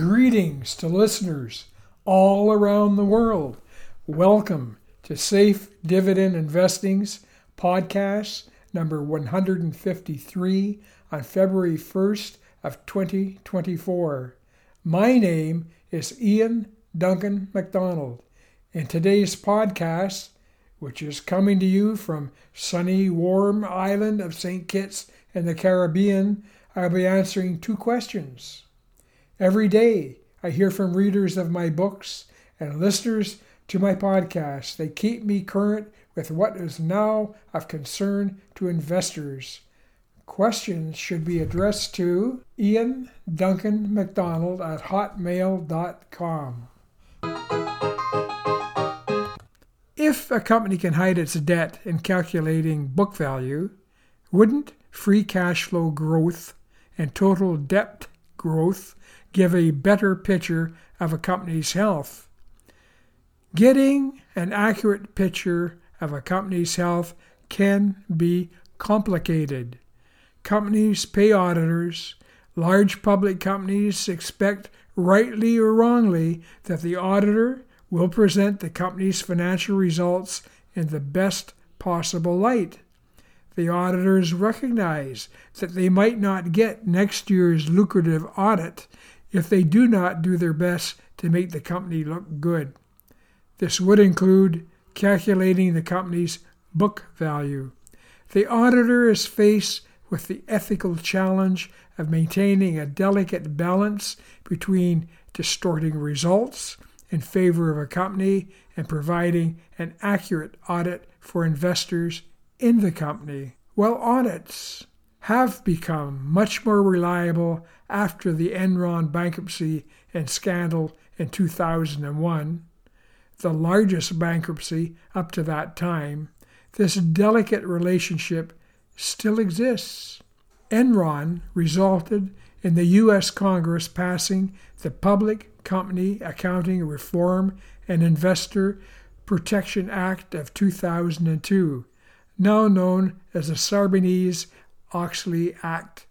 Greetings to listeners all around the world. Welcome to Safe Dividend Investing's podcast number 153 on February 1st of 2024. My name is Ian Duncan MacDonald. In today's podcast, which is coming to you from sunny, warm island of St. Kitts in the Caribbean, I'll be answering two questions. Every day, I hear from readers of my books and listeners to my podcast. They keep me current with what is now of concern to investors. Questions should be addressed to Ian Duncan MacDonald at hotmail.com. If a company can hide its debt in calculating book value, wouldn't free cash flow growth and total debt growth give a better picture of a company's health. Getting an accurate picture of a company's health can be complicated. Companies pay auditors. Large public companies expect, rightly or wrongly, that the auditor will present the company's financial results in the best possible light. The auditors recognize that they might not get next year's lucrative audit if they do not do their best to make the company look good. This would include calculating the company's book value. The auditor is faced with the ethical challenge of maintaining a delicate balance between distorting results in favor of a company and providing an accurate audit for investors in the company. Well, audits have become much more reliable after the Enron bankruptcy and scandal in 2001, the largest bankruptcy up to that time, this delicate relationship still exists. Enron resulted in the U.S. Congress passing the Public Company Accounting Reform and Investor Protection Act of 2002, now known as the Sarbanes Oxley Act,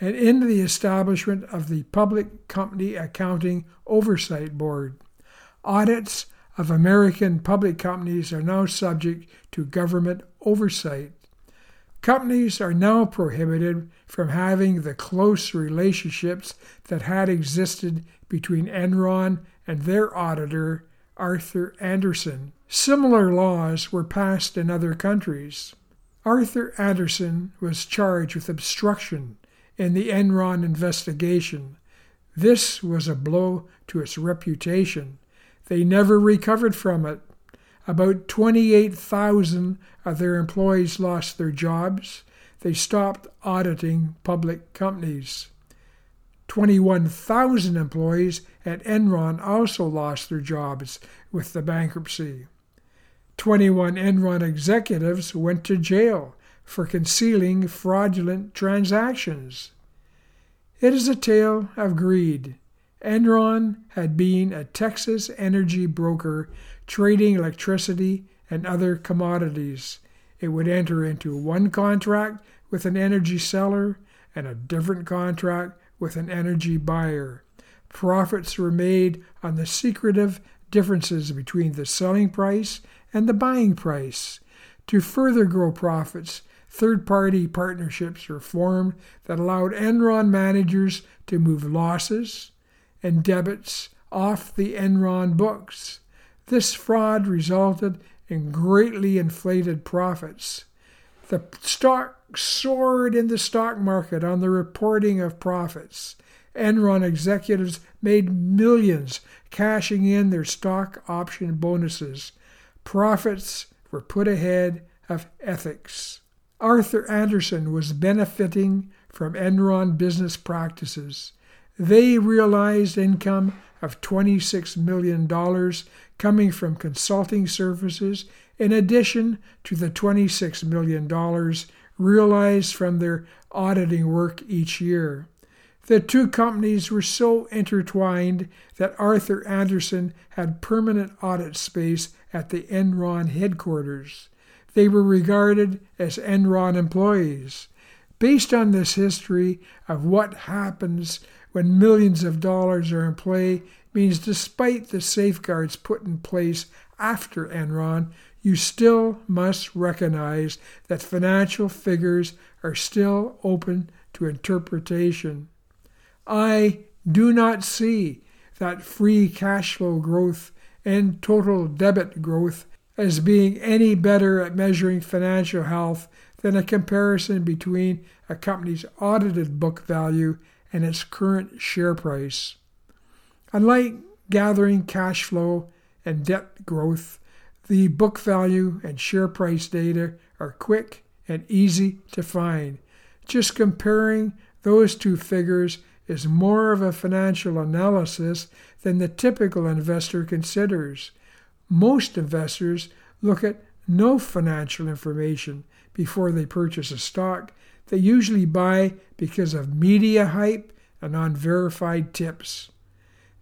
and in the establishment of the Public Company Accounting Oversight Board. Audits of American public companies are now subject to government oversight. Companies are now prohibited from having the close relationships that had existed between Enron and their auditor, Arthur Andersen. Similar laws were passed in other countries. Arthur Andersen was charged with obstruction in the Enron investigation. This was a blow to its reputation. They never recovered from it. About 28,000 of their employees lost their jobs. They stopped auditing public companies. 21,000 employees at Enron also lost their jobs with the bankruptcy. 21 Enron executives went to jail for concealing fraudulent transactions. It is a tale of greed. Enron had been a Texas energy broker trading electricity and other commodities. It would enter into one contract with an energy seller and a different contract with an energy buyer. Profits were made on the secretive differences between the selling price and the buying price. To further grow profits, third party partnerships were formed that allowed Enron managers to move losses and debits off the Enron books. This fraud resulted in greatly inflated profits. The stock soared in the stock market on the reporting of profits. Enron executives made millions cashing in their stock option bonuses. Profits were put ahead of ethics. Arthur Andersen was benefiting from Enron business practices. They realized income of $26 million coming from consulting services, in addition to the $26 million realized from their auditing work each year. The two companies were so intertwined that Arthur Andersen had permanent audit space at the Enron headquarters. They were regarded as Enron employees. Based on this history of what happens when millions of dollars are in play, means despite the safeguards put in place after Enron, you still must recognize that financial figures are still open to interpretation. I do not see that free cash flow growth and total debit growth as being any better at measuring financial health than a comparison between a company's audited book value and its current share price. Unlike gathering cash flow and debt growth, the book value and share price data are quick and easy to find. Just comparing those two figures is more of a financial analysis than the typical investor considers. Most investors look at no financial information before they purchase a stock. They usually buy because of media hype and unverified tips.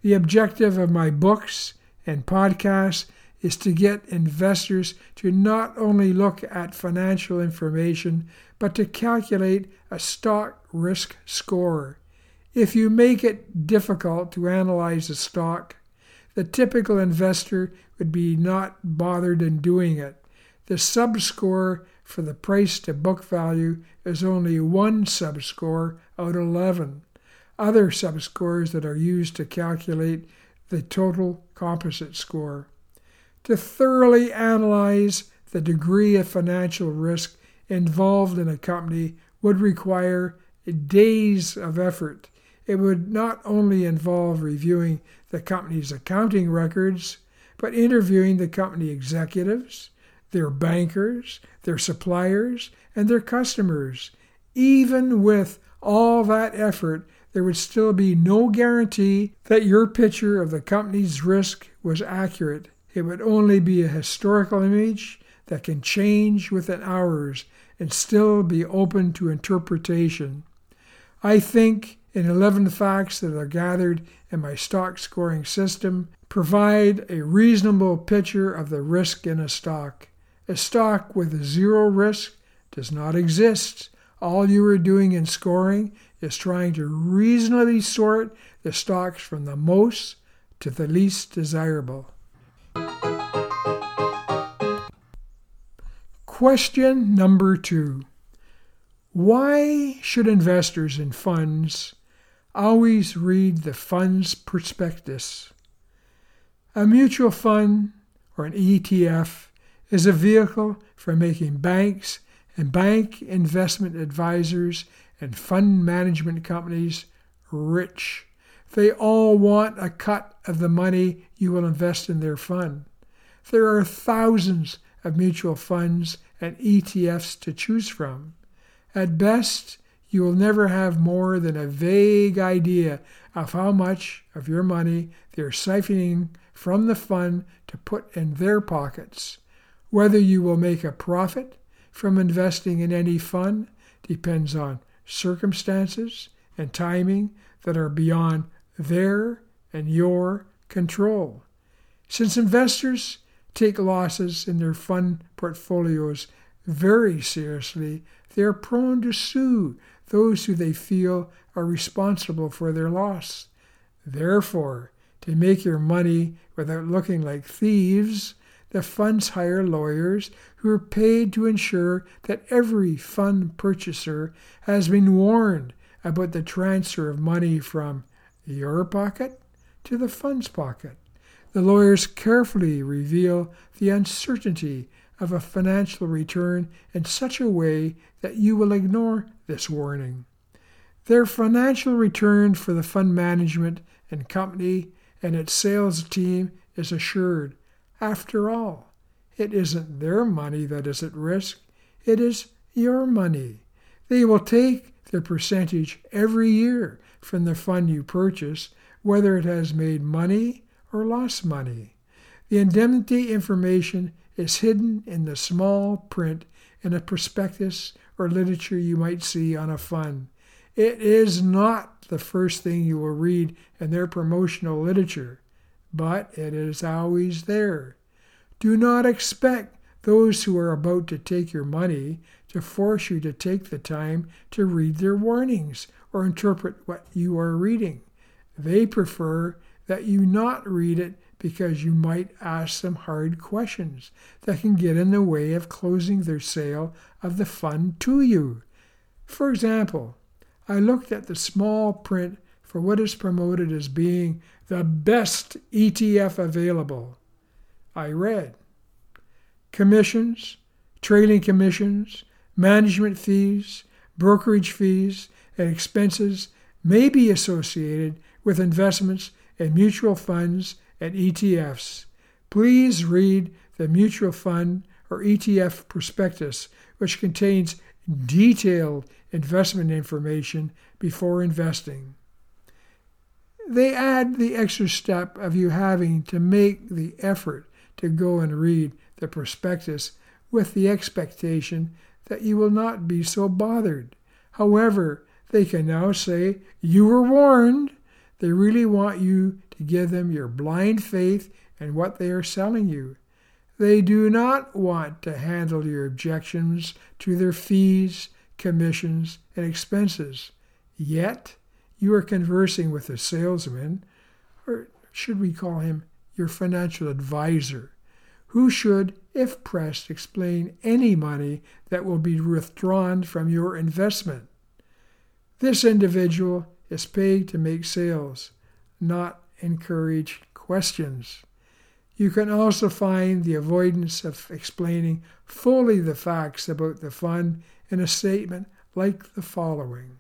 The objective of my books and podcasts is to get investors to not only look at financial information, but to calculate a stock risk score. If you make it difficult to analyze a stock, the typical investor would be not bothered in doing it. The subscore for the price to book value is only one subscore out of 11. Other subscores that are used to calculate the total composite score. To thoroughly analyze the degree of financial risk involved in a company would require days of effort it would not only involve reviewing the company's accounting records, but interviewing the company executives, their bankers, their suppliers, and their customers. Even with all that effort, there would still be no guarantee that your picture of the company's risk was accurate. It would only be a historical image that can change within hours and still be open to interpretation. I think and 11 facts that are gathered in my stock scoring system provide a reasonable picture of the risk in a stock. A stock with zero risk does not exist. All you are doing in scoring is trying to reasonably sort the stocks from the most to the least desirable. Question number two Why should investors in funds always read the fund's prospectus. A mutual fund or an ETF is a vehicle for making banks and bank investment advisors and fund management companies rich. They all want a cut of the money you will invest in their fund. There are thousands of mutual funds and ETFs to choose from. At best, you will never have more than a vague idea of how much of your money they're siphoning from the fund to put in their pockets. Whether you will make a profit from investing in any fund depends on circumstances and timing that are beyond their and your control. Since investors take losses in their fund portfolios very seriously, they are prone to sue those who they feel are responsible for their loss. Therefore, to make your money without looking like thieves, the funds hire lawyers who are paid to ensure that every fund purchaser has been warned about the transfer of money from your pocket to the fund's pocket. The lawyers carefully reveal the uncertainty of a financial return in such a way that you will ignore this warning. Their financial return for the fund management and company and its sales team is assured. After all, it isn't their money that is at risk, it is your money. They will take their percentage every year from the fund you purchase, whether it has made money or lost money. The indemnity information is hidden in the small print in a prospectus or literature you might see on a fund. It is not the first thing you will read in their promotional literature, but it is always there. Do not expect those who are about to take your money to force you to take the time to read their warnings or interpret what you are reading. They prefer that you not read it because you might ask some hard questions that can get in the way of closing their sale of the fund to you. For example, I looked at the small print for what is promoted as being the best ETF available. I read commissions, trailing commissions, management fees, brokerage fees, and expenses may be associated with investments in mutual funds and ETFs. Please read the mutual fund or ETF prospectus, which contains detailed investment information before investing. They add the extra step of you having to make the effort to go and read the prospectus with the expectation that you will not be so bothered. However, they can now say, You were warned. They really want you to give them your blind faith in what they are selling you. They do not want to handle your objections to their fees, commissions, and expenses. Yet, you are conversing with a salesman, or should we call him your financial advisor, who should, if pressed, explain any money that will be withdrawn from your investment. This individual is paid to make sales, not encourage questions. You can also find the avoidance of explaining fully the facts about the fund in a statement like the following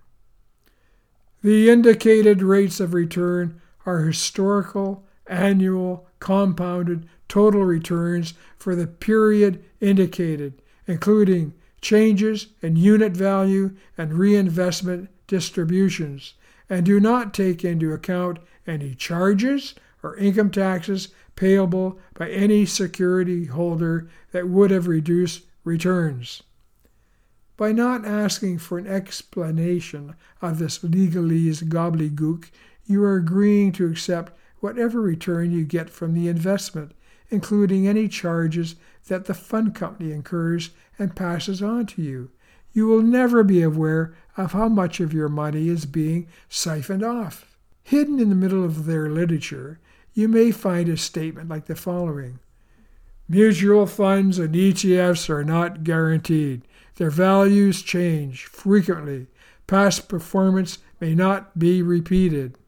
The indicated rates of return are historical, annual, compounded total returns for the period indicated, including changes in unit value and reinvestment distributions, and do not take into account any charges or income taxes payable by any security holder that would have reduced returns. By not asking for an explanation of this legalese gobbledygook, you are agreeing to accept whatever return you get from the investment, including any charges that the fund company incurs and passes on to you. You will never be aware of how much of your money is being siphoned off. Hidden in the middle of their literature you may find a statement like the following Mutual funds and ETFs are not guaranteed. Their values change frequently. Past performance may not be repeated.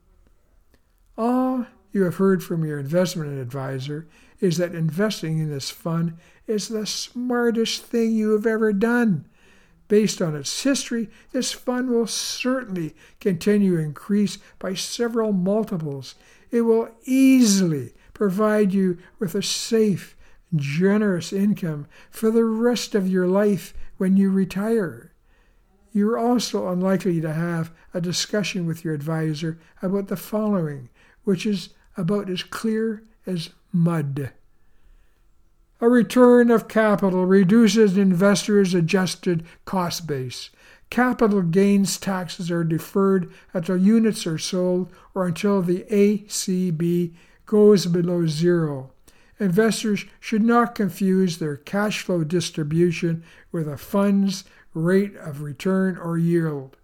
All you have heard from your investment advisor is that investing in this fund is the smartest thing you have ever done. Based on its history, this fund will certainly continue to increase by several multiples it will easily provide you with a safe, generous income for the rest of your life when you retire. You're also unlikely to have a discussion with your advisor about the following, which is about as clear as mud. A return of capital reduces investors' adjusted cost base. Capital gains taxes are deferred until units are sold or until the ACB goes below zero. Investors should not confuse their cash flow distribution with a fund's rate of return or yield.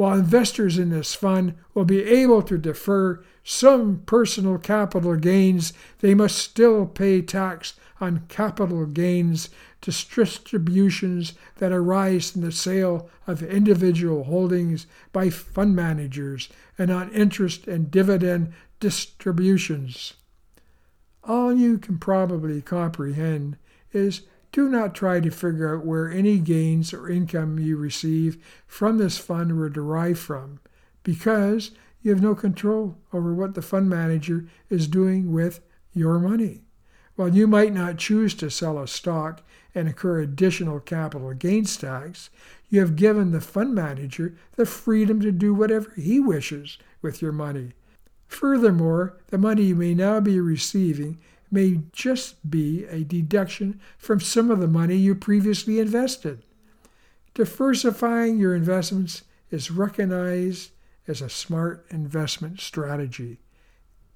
While investors in this fund will be able to defer some personal capital gains, they must still pay tax on capital gains distributions that arise from the sale of individual holdings by fund managers and on interest and dividend distributions. All you can probably comprehend is do not try to figure out where any gains or income you receive from this fund were derived from, because you have no control over what the fund manager is doing with your money. While you might not choose to sell a stock and incur additional capital gains tax, you have given the fund manager the freedom to do whatever he wishes with your money. Furthermore, the money you may now be receiving may just be a deduction from some of the money you previously invested. Diversifying your investments is recognized as a smart investment strategy.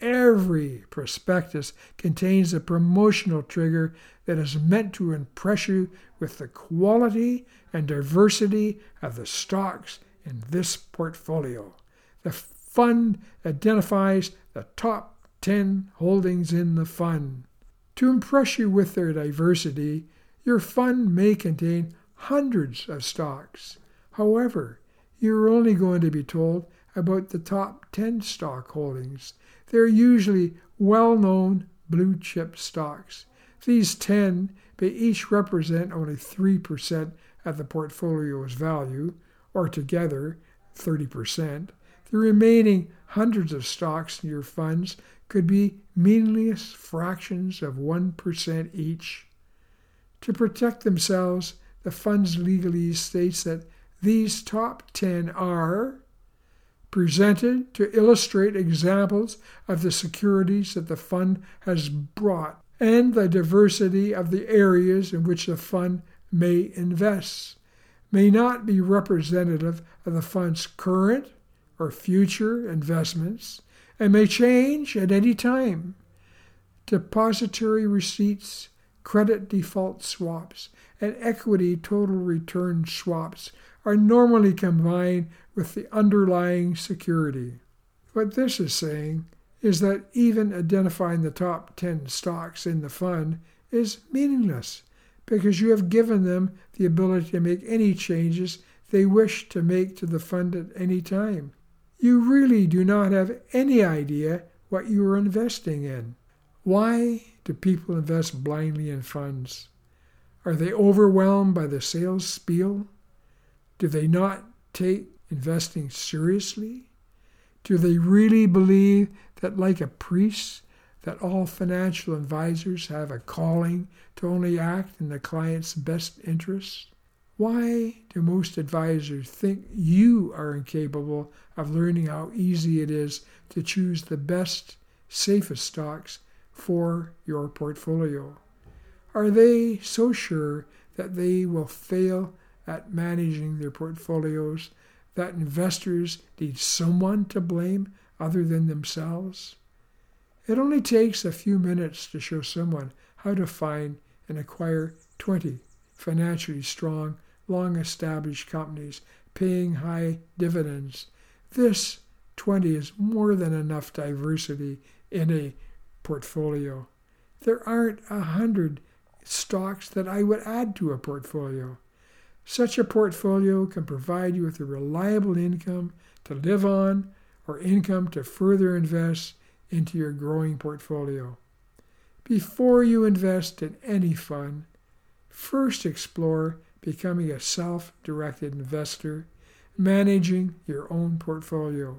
Every prospectus contains a promotional trigger that is meant to impress you with the quality and diversity of the stocks in this portfolio. The fund identifies the top 10 holdings in the fund. To impress you with their diversity, your fund may contain hundreds of stocks. However, you're only going to be told about the top 10 stock holdings. They're usually well known blue chip stocks. These 10 may each represent only 3% of the portfolio's value, or together 30%. The remaining hundreds of stocks in your funds could be meaningless fractions of 1% each. To protect themselves, the fund's legalese states that these top 10 are presented to illustrate examples of the securities that the fund has brought and the diversity of the areas in which the fund may invest may not be representative of the fund's current or future investments and may change at any time. Depository receipts, credit default swaps, and equity total return swaps are normally combined with the underlying security. What this is saying is that even identifying the top 10 stocks in the fund is meaningless because you have given them the ability to make any changes they wish to make to the fund at any time you really do not have any idea what you are investing in. Why do people invest blindly in funds? Are they overwhelmed by the sales spiel? Do they not take investing seriously? Do they really believe that, like a priest, that all financial advisors have a calling to only act in the client's best interests? Why do most advisors think you are incapable of learning how easy it is to choose the best, safest stocks for your portfolio? Are they so sure that they will fail at managing their portfolios that investors need someone to blame other than themselves? It only takes a few minutes to show someone how to find and acquire 20 financially strong long established companies paying high dividends. This 20 is more than enough diversity in a portfolio. There aren't a hundred stocks that I would add to a portfolio. Such a portfolio can provide you with a reliable income to live on or income to further invest into your growing portfolio. Before you invest in any fund, first explore becoming a self directed investor, managing your own portfolio.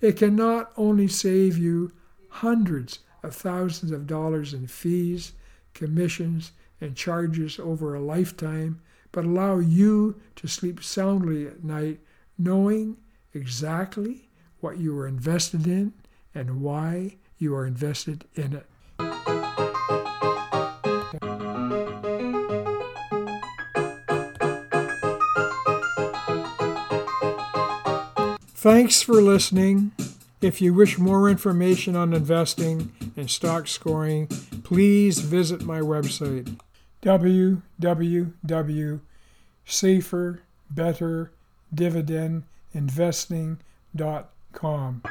It can not only save you hundreds of thousands of dollars in fees, commissions, and charges over a lifetime, but allow you to sleep soundly at night knowing exactly what you are invested in and why you are invested in it. Thanks for listening. If you wish more information on investing and stock scoring, please visit my website www.saferbetterdividendinvesting.com.